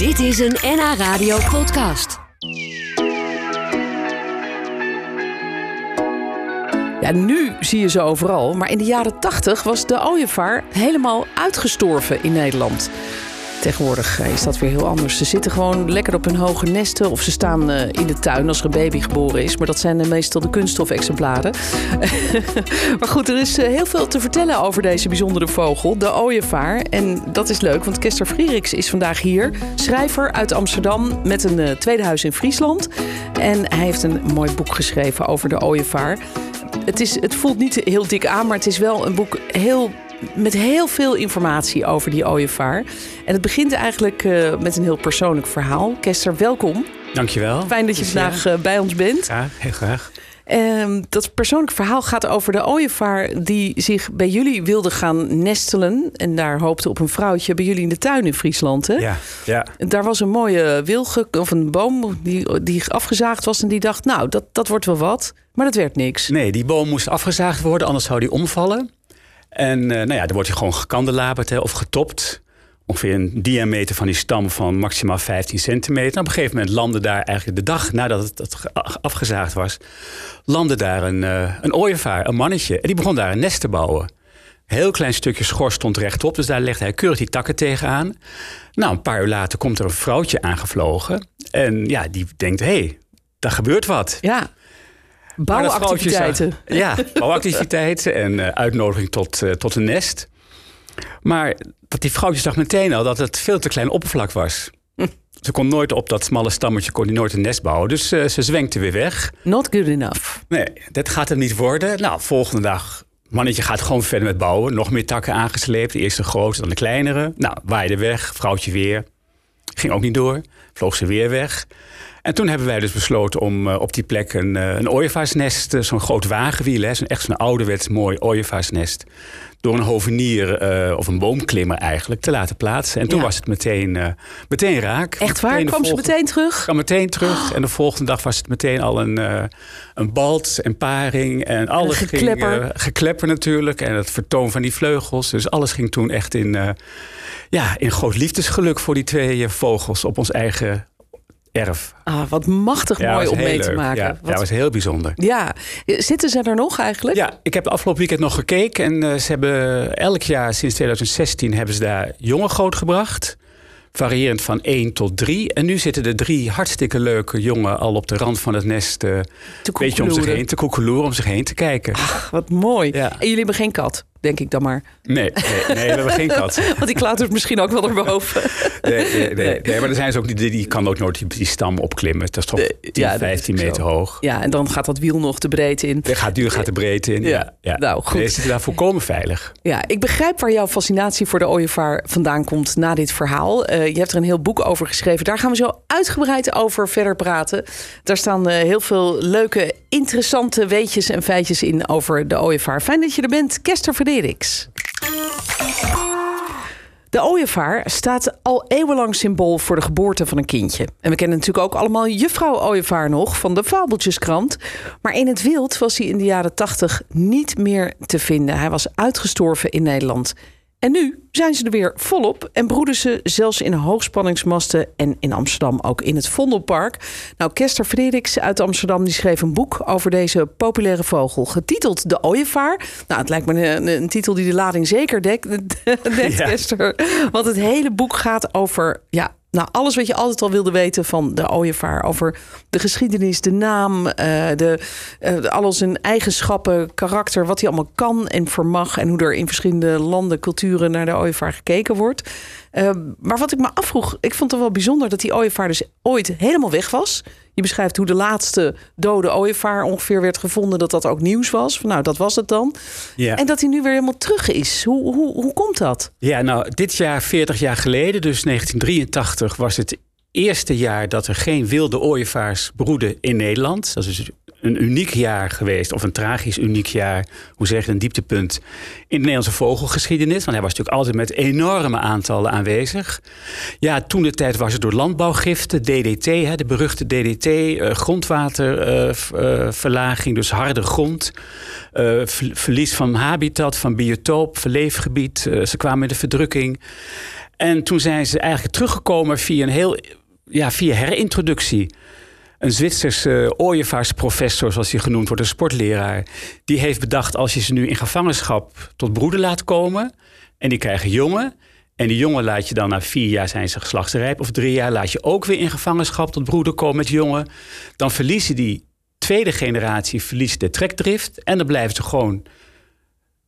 Dit is een NH Radio podcast. Ja, nu zie je ze overal, maar in de jaren 80 was de ooievaar helemaal uitgestorven in Nederland. Tegenwoordig is dat weer heel anders. Ze zitten gewoon lekker op hun hoge nesten of ze staan eh, in de tuin als er een baby geboren is. Maar dat zijn meestal de kunststofexemplaren. maar goed, er is eh, heel veel te vertellen over deze bijzondere vogel, de ooievaar. En dat is leuk, want Kester Frieriks is vandaag hier. Schrijver uit Amsterdam met een tweede huis in Friesland. En hij heeft een mooi boek geschreven over de ooievaar. Het, is, het voelt niet heel dik aan, maar het is wel een boek heel met heel veel informatie over die ooievaar. En het begint eigenlijk uh, met een heel persoonlijk verhaal. Kester, welkom. Dankjewel. Fijn dat je vandaag uh, bij ons bent. Ja, heel graag. Uh, dat persoonlijke verhaal gaat over de ooievaar die zich bij jullie wilde gaan nestelen. En daar hoopte op een vrouwtje bij jullie in de tuin in Friesland. Hè? Ja, ja. Daar was een mooie wilge of een boom die, die afgezaagd was. En die dacht, nou, dat, dat wordt wel wat. Maar dat werd niks. Nee, die boom moest afgezaagd worden, anders zou die omvallen. En uh, nou ja, dan wordt hij gewoon gekandelaberd of getopt. Ongeveer een diameter van die stam van maximaal 15 centimeter. En op een gegeven moment landde daar eigenlijk de dag nadat het afgezaagd was... landde daar een, uh, een ooievaar, een mannetje. En die begon daar een nest te bouwen. Heel klein stukje schors stond rechtop, dus daar legde hij keurig die takken tegenaan. Nou, een paar uur later komt er een vrouwtje aangevlogen. En ja, die denkt, hé, hey, daar gebeurt wat. Ja. Bouwactiviteiten. Ja, bouwactiviteiten en uh, uitnodiging tot, uh, tot een nest. Maar dat die vrouwtje zag meteen al dat het veel te klein oppervlak was. Hm. Ze kon nooit op dat smalle stammetje kon die nooit een nest bouwen. Dus uh, ze zwenkte weer weg. Not good enough. Nee, dat gaat hem niet worden. Nou, volgende dag Mannetje gaat gewoon verder met bouwen. Nog meer takken aangesleept. De eerste grote, dan de kleinere. Nou, waaide weg. Vrouwtje weer. Ging ook niet door. Vloog ze weer weg. En toen hebben wij dus besloten om uh, op die plek een, uh, een ooievaarsnest, uh, zo'n groot wagenwiel, hè, zo'n echt zo'n ouderwets mooi ooievaarsnest, door een hovenier of een boomklimmer eigenlijk te laten plaatsen. En toen ja. was het meteen, meteen raak. Echt waar? Kwam ze meteen terug? Kwam meteen terug. Oh. En de volgende dag was het meteen al een, een balt en paring en alles geklepper. ging geklepper natuurlijk en het vertoon van die vleugels. Dus alles ging toen echt in, ja, in groot liefdesgeluk voor die twee vogels op ons eigen erf. Ah, wat machtig ja, mooi om mee leuk. te maken. Ja, wat... ja, was heel bijzonder. Ja, zitten ze er nog eigenlijk? Ja, ik heb afgelopen weekend nog gekeken. En uh, ze hebben elk jaar sinds 2016 hebben ze daar jongen grootgebracht. Variërend van 1 tot 3. En nu zitten er drie hartstikke leuke jongen al op de rand van het nest. Uh, te beetje om zich heen te koekeloeren, om zich heen te kijken. Ach, wat mooi. Ja. En jullie hebben geen kat? Denk ik dan maar. Nee, nee, nee we hebben geen kat. Want die klautert misschien ook wel erboven. Nee, nee, nee, nee, maar er zijn ze ook, die, die kan ook nooit die, die stam opklimmen. Dat is toch 10, ja, 15 meter zo. hoog. Ja, en dan gaat dat wiel nog de breedte in. De gaat, duur gaat de breedte in, ja. ja, ja. Nou, goed. Nee, ze zitten daar volkomen veilig. Ja, ik begrijp waar jouw fascinatie voor de ooievaar vandaan komt na dit verhaal. Uh, je hebt er een heel boek over geschreven. Daar gaan we zo uitgebreid over verder praten. Daar staan uh, heel veel leuke, interessante weetjes en feitjes in over de ooievaar. Fijn dat je er bent, Kester De ooievaar staat al eeuwenlang symbool voor de geboorte van een kindje. En we kennen natuurlijk ook allemaal juffrouw ooievaar nog van de Fabeltjeskrant. Maar in het wild was hij in de jaren tachtig niet meer te vinden. Hij was uitgestorven in Nederland. En nu zijn ze er weer volop en broeden ze zelfs in hoogspanningsmasten en in Amsterdam ook in het Vondelpark. Nou, Kester Frederiks uit Amsterdam die schreef een boek over deze populaire vogel, getiteld De Ooievaar. Nou, het lijkt me een, een titel die de lading zeker dekt, dekt ja. Kester. Want het hele boek gaat over ja, nou, alles wat je altijd al wilde weten van de ooievaar. Over de geschiedenis, de naam, uh, de, uh, alles zijn eigenschappen, karakter. Wat hij allemaal kan en vermag. En hoe er in verschillende landen, culturen naar de ooievaar gekeken wordt. Uh, maar wat ik me afvroeg, ik vond het wel bijzonder dat die ooievaar dus ooit helemaal weg was. Je beschrijft hoe de laatste dode ooievaar ongeveer werd gevonden. Dat dat ook nieuws was. Van, nou, dat was het dan. Ja. En dat hij nu weer helemaal terug is. Hoe, hoe, hoe komt dat? Ja, nou, dit jaar, 40 jaar geleden, dus 1983, was het eerste jaar dat er geen wilde ooievaars broeden in Nederland. Dat is een uniek jaar geweest, of een tragisch uniek jaar, hoe zeg je, een dieptepunt in de Nederlandse vogelgeschiedenis. Want hij was natuurlijk altijd met enorme aantallen aanwezig. Ja, toen de tijd was het door landbouwgiften, DDT, hè, de beruchte DDT, uh, grondwaterverlaging, dus harde grond, verlies van habitat, van biotoop, verleefgebied. Ze kwamen in de verdrukking. En toen zijn ze eigenlijk teruggekomen via een heel ja, via herintroductie. Een Zwitserse ooievaarsprofessor, zoals hij genoemd wordt, een sportleraar, die heeft bedacht als je ze nu in gevangenschap tot broeden laat komen en die krijgen jongen. En die jongen laat je dan na vier jaar zijn ze geslachtsrijp of drie jaar laat je ook weer in gevangenschap tot broeden komen met jongen. Dan verliezen die tweede generatie verliest de trekdrift en dan blijven ze gewoon.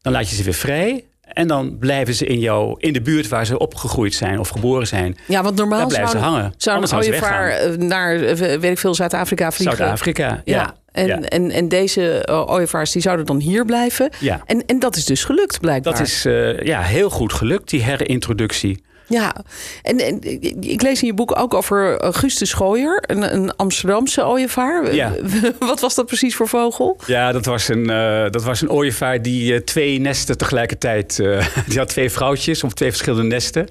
Dan laat je ze weer vrij. En dan blijven ze in, jou, in de buurt waar ze opgegroeid zijn of geboren zijn. Ja, want normaal blijven zou, ze hangen. Zou een ooievaar eh, naar, eh, weet ik veel, Zuid-Afrika vliegen? Zuid-Afrika, ja. En, ja. En, en deze uh, ooievaars die zouden dan hier blijven. Ja. En, en dat is dus gelukt blijkbaar. Dat is uh, ja, heel goed gelukt, die herintroductie. Ja, en, en, ik lees in je boek ook over Augustus Schooier, een, een Amsterdamse ooievaar. Ja. Wat was dat precies voor vogel? Ja, dat was een, uh, dat was een ooievaar die uh, twee nesten tegelijkertijd... Uh, die had twee vrouwtjes op twee verschillende nesten.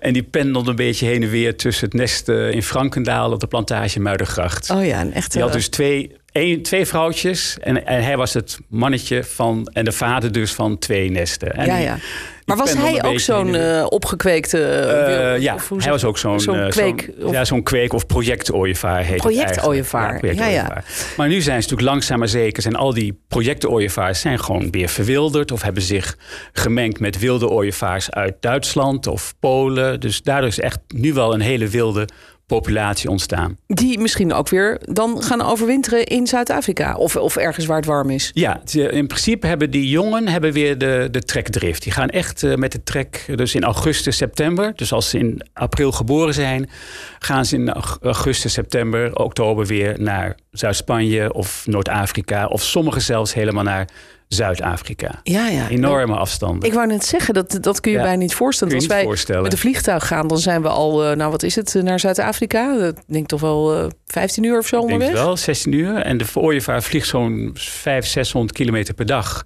En die pendelde een beetje heen en weer tussen het nest in Frankendaal... op de plantage Muidergracht. Oh ja, een echte... Die had dus twee, een, twee vrouwtjes en, en hij was het mannetje van... en de vader dus van twee nesten. En ja, ja. Maar was hij ook zo'n uh, opgekweekte... Uh, ja, hij was ook zo'n zo uh, kweek, zo ja, zo'n kweek of projectooievaar heet projectooievaar. project ja, ja. Maar nu zijn ze natuurlijk langzaam maar zeker... zijn al die projectooievaars zijn gewoon weer verwilderd... of hebben zich gemengd met wilde ooievaars uit Duitsland of Polen. Dus daardoor is echt nu wel een hele wilde populatie ontstaan. Die misschien ook weer dan gaan overwinteren in Zuid-Afrika of, of ergens waar het warm is. Ja, in principe hebben die jongen hebben weer de, de trekdrift. Die gaan echt uh, met de trek, dus in augustus, september. Dus als ze in april geboren zijn, gaan ze in augustus, september, oktober weer naar Zuid-Spanje of Noord-Afrika. Of sommigen zelfs helemaal naar Zuid-Afrika. Ja, ja. Enorme afstanden. Ik wou net zeggen, dat, dat kun je Ja. bijna niet voorstellen. Kun je Als niet wij voorstellen. met een vliegtuig gaan, dan zijn we al, eh, nou wat is het, eh, naar Zuid-Afrika. Ik denk toch wel eh 15 uur of zo Ik denk onderweg. het wel, 16 uur. En de ooievaar vliegt zo'n 500, 600 kilometer per dag.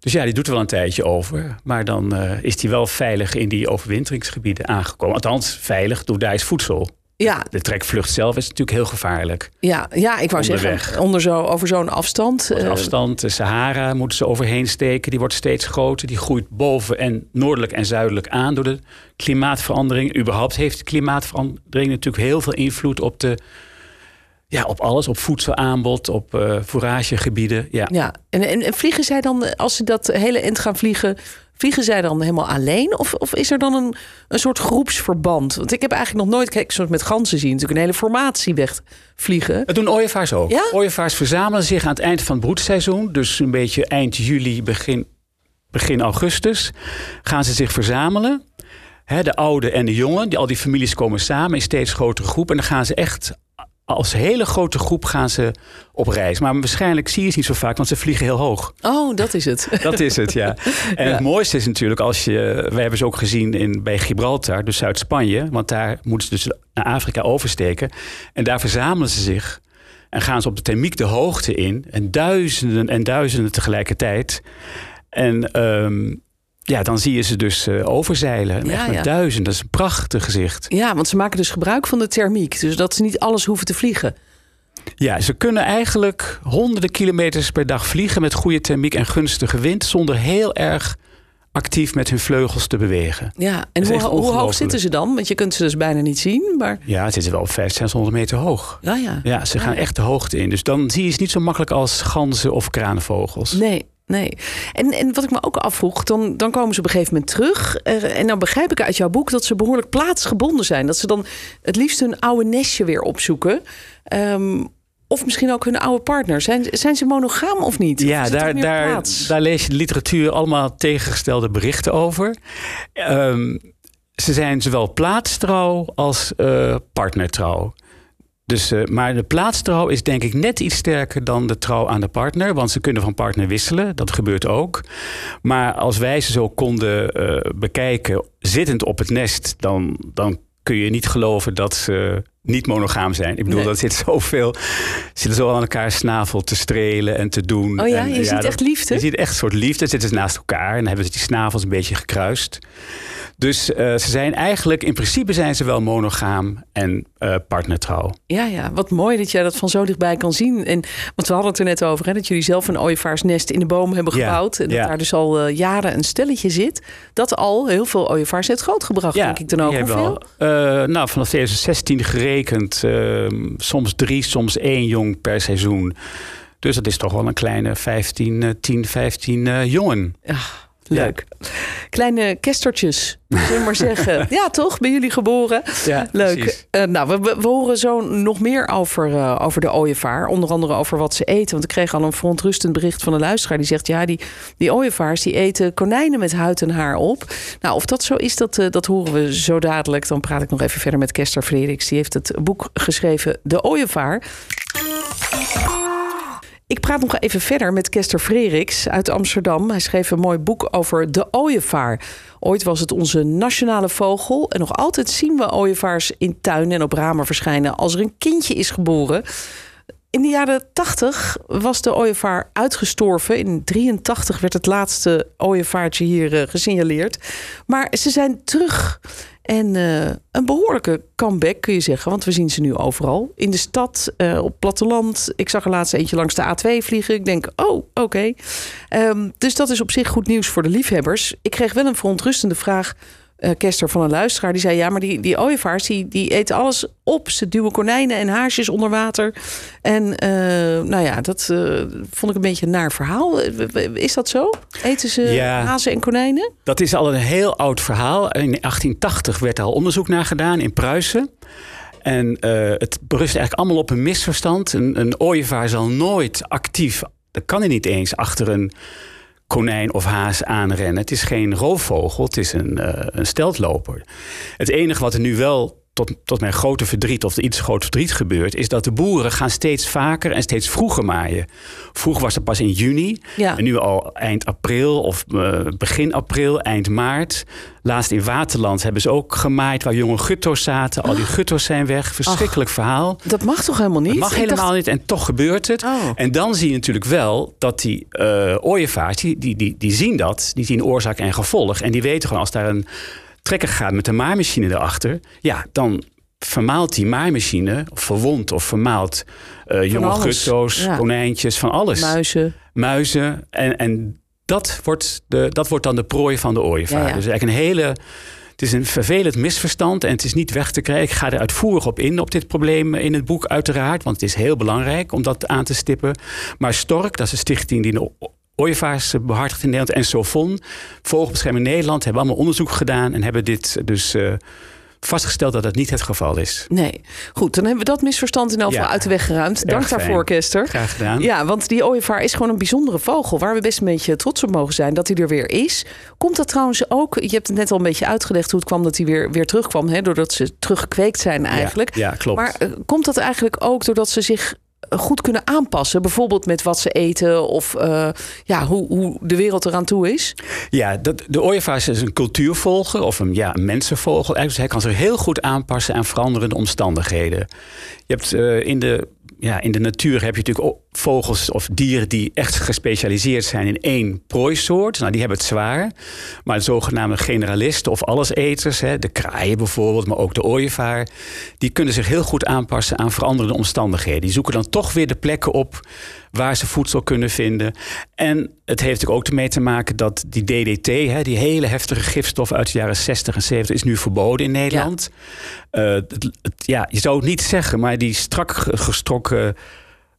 Dus ja, die doet er wel een tijdje over. Maar dan eh, is die wel veilig in die overwinteringsgebieden aangekomen. Althans, veilig, door daar is voedsel. Ja, De trekvlucht zelf is natuurlijk heel gevaarlijk. ja, ja, ik wou Onderweg. zeggen, onder zo, over zo'n afstand. De eh, afstand, de Sahara moeten ze overheen steken. Die wordt steeds groter. Die groeit boven en noordelijk en zuidelijk aan door de klimaatverandering. Überhaupt heeft de klimaatverandering natuurlijk heel veel invloed op, de, ja, op alles. Op voedselaanbod, op fouragegebieden. Ja. Ja, en, en, en vliegen zij dan, als ze dat hele eind gaan vliegen, vliegen zij dan helemaal alleen? Of, of is er dan een, een soort groepsverband? Want ik heb eigenlijk nog nooit, kijk, zoals met ganzen zien, natuurlijk een hele formatie wegvliegen. Dat doen ooievaars ook. Ja? Ooievaars verzamelen zich aan het eind van het broedseizoen. Dus een beetje eind juli, begin, begin augustus. Gaan ze zich verzamelen. De oude en de jonge. Die, al die families komen samen in steeds grotere groep. En dan gaan ze echt als hele grote groep gaan ze op reis. Maar waarschijnlijk zie je ze niet zo vaak, want ze vliegen heel hoog. Oh, dat is het. Dat is het, ja. En Ja. het mooiste is natuurlijk als je... We hebben ze ook gezien in, bij Gibraltar, dus Zuid-Spanje. Want daar moeten ze dus naar Afrika oversteken. En daar verzamelen ze zich. En gaan ze op de thermiek de hoogte in. En duizenden en duizenden tegelijkertijd. En ehm, ja, dan zie je ze dus eh, overzeilen. Ja, Echt met ja. duizenden. Dat is een prachtig gezicht. Ja, want ze maken dus gebruik van de thermiek. Dus dat ze niet alles hoeven te vliegen. Ja, ze kunnen eigenlijk honderden kilometers per dag vliegen met goede thermiek en gunstige wind, zonder heel erg actief met hun vleugels te bewegen. Ja, en hoe, hoog zitten ze dan? Want je kunt ze dus bijna niet zien. Maar Ja, het zitten wel op 500, 600 meter hoog. ja, ja. Ja, ze gaan echt de hoogte in. Dus dan zie je ze niet zo makkelijk als ganzen of kranenvogels. Nee, nee. En, en wat ik me ook afvroeg, dan, dan komen ze op een gegeven moment terug. En dan begrijp ik uit jouw boek dat ze behoorlijk plaatsgebonden zijn. Dat ze dan het liefst hun oude nestje weer opzoeken. Ehm, of misschien ook hun oude partner. Zijn, zijn ze monogaam of niet? Ja, daar, daar, daar lees je de literatuur allemaal tegengestelde berichten over. Ehm, ze zijn zowel plaatstrouw als eh, partnertrouw. Dus, eh, maar de plaatstrouw is denk ik net iets sterker dan de trouw aan de partner. Want ze kunnen van partner wisselen, dat gebeurt ook. Maar als wij ze zo konden eh, bekijken, zittend op het nest, dan, dan kun je niet geloven dat ze niet monogaam zijn. Ik bedoel, Nee. dat zit zoveel. Zitten zo aan elkaar snavel te strelen en te doen. Oh ja, En, je ziet dat- echt liefde? Je ziet echt een soort liefde. Ze zitten naast elkaar en dan hebben ze die snavels een beetje gekruist. Dus eh, ze zijn eigenlijk, in principe zijn ze wel monogaam en eh, partnertrouw. Ja, ja, wat mooi dat jij dat van zo dichtbij kan zien. En, want we hadden het er net over, hè, dat jullie zelf een ooievaarsnest in de boom hebben Ja, gebouwd. En dat ja. daar dus al eh, jaren een stelletje zit. Dat al heel veel ooievaars heeft grootgebracht, denk ik dan ook. Hoeveel? al, eh, nou, vanaf 2016 gerekend, eh, soms drie, soms één jong per seizoen. Dus dat is toch wel een kleine 15, eh, 10, 15 eh, jongen. Leuk. Kleine kestertjes, zullen we maar zeggen. Ja, toch? Bij jullie geboren. Ja, Leuk. precies. Eh, nou, we, we, we horen zo nog meer over, eh, over de ooievaar. Onder andere over wat ze eten. Want ik kreeg al een verontrustend bericht van een luisteraar. Die zegt, ja, die, die ooievaars die eten konijnen met huid en haar op. Nou, of dat zo is, dat, eh, dat horen we zo dadelijk. Dan praat ik nog even verder met Kester Frederiks. Die heeft het boek geschreven, De Ooievaar. Ik praat nog even verder met Kester Freriks uit Amsterdam. Hij schreef een mooi boek over de ooievaar. Ooit was het onze nationale vogel. En nog altijd zien we ooievaars in tuinen en op ramen verschijnen als er een kindje is geboren. In de jaren 80 was de ooievaar uitgestorven. In 83 werd het laatste ooievaartje hier eh, gesignaleerd. Maar ze zijn terug. En eh, een behoorlijke comeback kun je zeggen. Want we zien ze nu overal. In de stad, eh, op platteland. Ik zag er laatst eentje langs de A2 vliegen. Ik denk, oh, oké. Ehm, dus dat is op zich goed nieuws voor de liefhebbers. Ik kreeg wel een verontrustende vraag... eh Kester van een luisteraar, die zei... ja, maar die, die ooievaars, die, die eten alles op. Ze duwen konijnen en haarsjes onder water. En eh, nou ja, dat eh, vond ik een beetje een naar verhaal. Is dat zo? Eten ze Ja. hazen en konijnen? Dat is al een heel oud verhaal. In 1880 werd er al onderzoek naar gedaan in Pruisen. En het berust eigenlijk allemaal op een misverstand. Een, een ooievaar zal nooit actief, dat kan hij niet eens, achter een konijn of haas aanrennen. Het is geen roofvogel, het is een, eh, een steltloper. Het enige wat er nu wel tot, tot mijn grote verdriet of iets groot verdriet gebeurt... is dat de boeren gaan steeds vaker en steeds vroeger maaien. Vroeger was het pas in juni Ja. en nu al eind april of eh, begin april, eind maart. Laatst in Waterland hebben ze ook gemaaid waar jonge gutto's zaten. Al die gutto's zijn weg. Verschrikkelijk verhaal. Dat mag toch helemaal niet? Het mag helemaal dacht- niet en toch gebeurt het. Oh. En dan zie je natuurlijk wel dat die eh ooievaars, die, die, die, die zien dat. Die zien oorzaak en gevolg. En die weten gewoon als daar een trekker gaat met een maaimachine erachter. Ja, dan vermaalt die maaimachine, of verwondt of vermaalt eh jonge gutto's, ja. konijntjes, van alles. Muizen. Muizen. En, en dat, wordt de, dat wordt dan de prooi van de ooievaar. Ja, ja. Dus eigenlijk een hele... Het is een vervelend misverstand en het is niet weg te krijgen. Ik ga er uitvoerig op in, op dit probleem in het boek uiteraard. Want het is heel belangrijk om dat aan te stippen. Maar Stork, dat is een stichting die de ooievaars behartigt in Nederland. En Sofon, Vogelbescherming Nederland, hebben allemaal onderzoek gedaan. En hebben dit dus eh, vastgesteld dat dat niet het geval is. Nee. Goed, dan hebben we dat misverstand in elk geval Ja. uit de weg geruimd. Dank fijn. daarvoor, Kester. Graag gedaan. Ja, want die ooievaar is gewoon een bijzondere vogel... waar we best een beetje trots op mogen zijn dat hij er weer is. Komt dat trouwens ook... Je hebt het net al een beetje uitgelegd hoe het kwam dat hij weer, weer terugkwam... Hè, doordat ze teruggekweekt zijn eigenlijk. Ja, ja, klopt. Maar eh, komt dat eigenlijk ook doordat ze zich goed kunnen aanpassen? Bijvoorbeeld met wat ze eten of eh, ja, hoe, hoe de wereld eraan toe is? Ja, dat, de ooievaar is een cultuurvogel of een, ja, mensenvogel. Dus hij kan zich heel goed aanpassen aan veranderende omstandigheden. Je hebt eh, in de ja, in de natuur heb je natuurlijk vogels of dieren die echt gespecialiseerd zijn in één prooisoort. Nou, die hebben het zwaar. Maar de zogenaamde generalisten of alleseters, hè, de kraaien bijvoorbeeld, maar ook de ooievaar, die kunnen zich heel goed aanpassen aan veranderende omstandigheden. Die zoeken dan toch weer de plekken op waar ze voedsel kunnen vinden. En het heeft natuurlijk ook ermee te maken dat die DDT, hè, die hele heftige gifstof uit de jaren 60 en 70, is nu verboden in Nederland. Ja. het, het, ja, je zou het niet zeggen, maar die strak gestrokken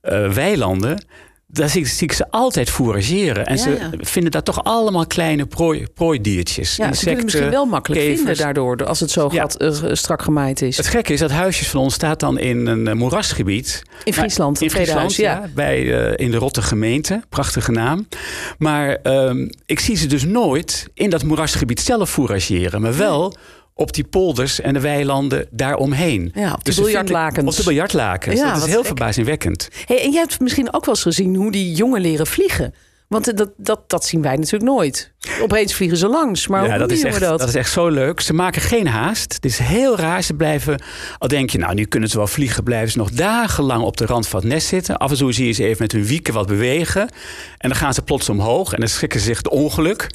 uh, weilanden. Daar zie ik, zie ik, ze altijd fourageren. En ja, ze ja. vinden daar toch allemaal kleine prooi, prooidiertjes. Ja, Insecten, ze kunnen misschien wel makkelijk kevers. vinden daardoor, als het zo ja. uh, strak gemaaid is. Het gekke is dat huisjes van ons staat dan in een uh, moerasgebied. In Friesland, in Friesland, ja. Bij, uh, in de Rotte gemeente, prachtige naam. Maar um, ik zie ze dus nooit in dat moerasgebied zelf fourageren. Maar wel op die polders en de weilanden daaromheen. Ja, op de dus biljartlakens. Op de biljartlakens. Ja, dat is heel verbazingwekkend. Hey, en jij hebt misschien ook wel eens gezien hoe die jongen leren vliegen. Want dat, dat, dat zien wij natuurlijk nooit. Opeens vliegen ze langs. Maar ja, hoe dat is, echt, we dat? dat is echt zo leuk. Ze maken geen haast. Het is heel raar. Ze blijven, al denk je, nou, nu kunnen ze wel vliegen, blijven ze nog dagenlang op de rand van het nest zitten. Af en toe zie je ze even met hun wieken wat bewegen. En dan gaan ze plots omhoog en dan schrikken ze zich het ongeluk.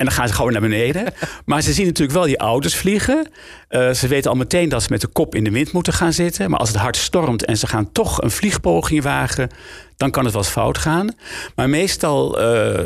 En dan gaan ze gewoon naar beneden. Maar ze zien natuurlijk wel die ouders vliegen. Uh, ze weten al meteen dat ze met de kop in de wind moeten gaan zitten. Maar als het hard stormt en ze gaan toch een vliegpoging wagen, dan kan het wel eens fout gaan. Maar meestal uh,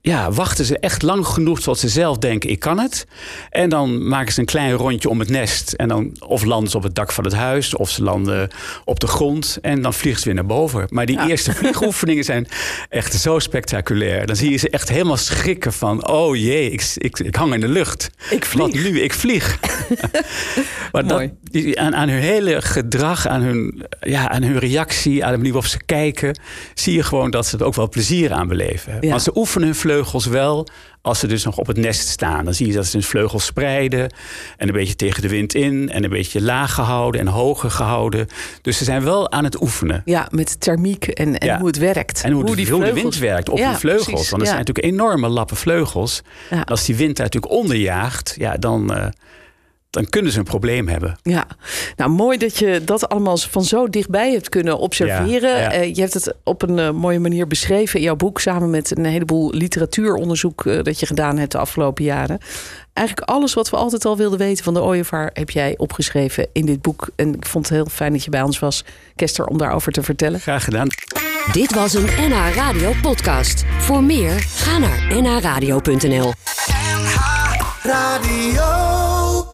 ja, wachten ze echt lang genoeg tot ze zelf denken: ik kan het. En dan maken ze een klein rondje om het nest. En dan of landen ze op het dak van het huis, of ze landen op de grond. En dan vliegen ze weer naar boven. Maar die Ja. eerste vliegoefeningen zijn echt zo spectaculair. Dan zie je ze echt helemaal schrikken van: oh jee, ik, ik, ik hang in de lucht. Ik vlieg. Wat nu? Ik vlieg. maar dat, Mooi. aan, aan hun hele gedrag, aan hun, ja, aan hun reactie, aan de manier waarop ze kijken, zie je gewoon dat ze er ook wel plezier aan beleven. Ja. Maar ze oefenen hun vleugels wel als ze dus nog op het nest staan. Dan zie je dat ze hun vleugels spreiden en een beetje tegen de wind in en een beetje laag gehouden en hoger gehouden. Dus ze zijn wel aan het oefenen. Ja, met thermiek en, en Ja. hoe het werkt. En hoe, de, die hoe de wind werkt op Ja, hun vleugels. precies, Want er zijn natuurlijk enorme lappen vleugels. En als die wind daar natuurlijk onderjaagt, ja, dan, eh, dan kunnen ze een probleem hebben. Ja, nou mooi dat je dat allemaal van zo dichtbij hebt kunnen observeren. Ja, ja. Eh, je hebt het op een eh, mooie manier beschreven in jouw boek, samen met een heleboel literatuuronderzoek eh, dat je gedaan hebt de afgelopen jaren. Eigenlijk alles wat we altijd al wilden weten van de ooievaar heb jij opgeschreven in dit boek. En ik vond het heel fijn dat je bij ons was, Kester, om daarover te vertellen. Graag gedaan. Dit was een NH Radio podcast. Voor meer, ga naar nhradio.nl. Radio.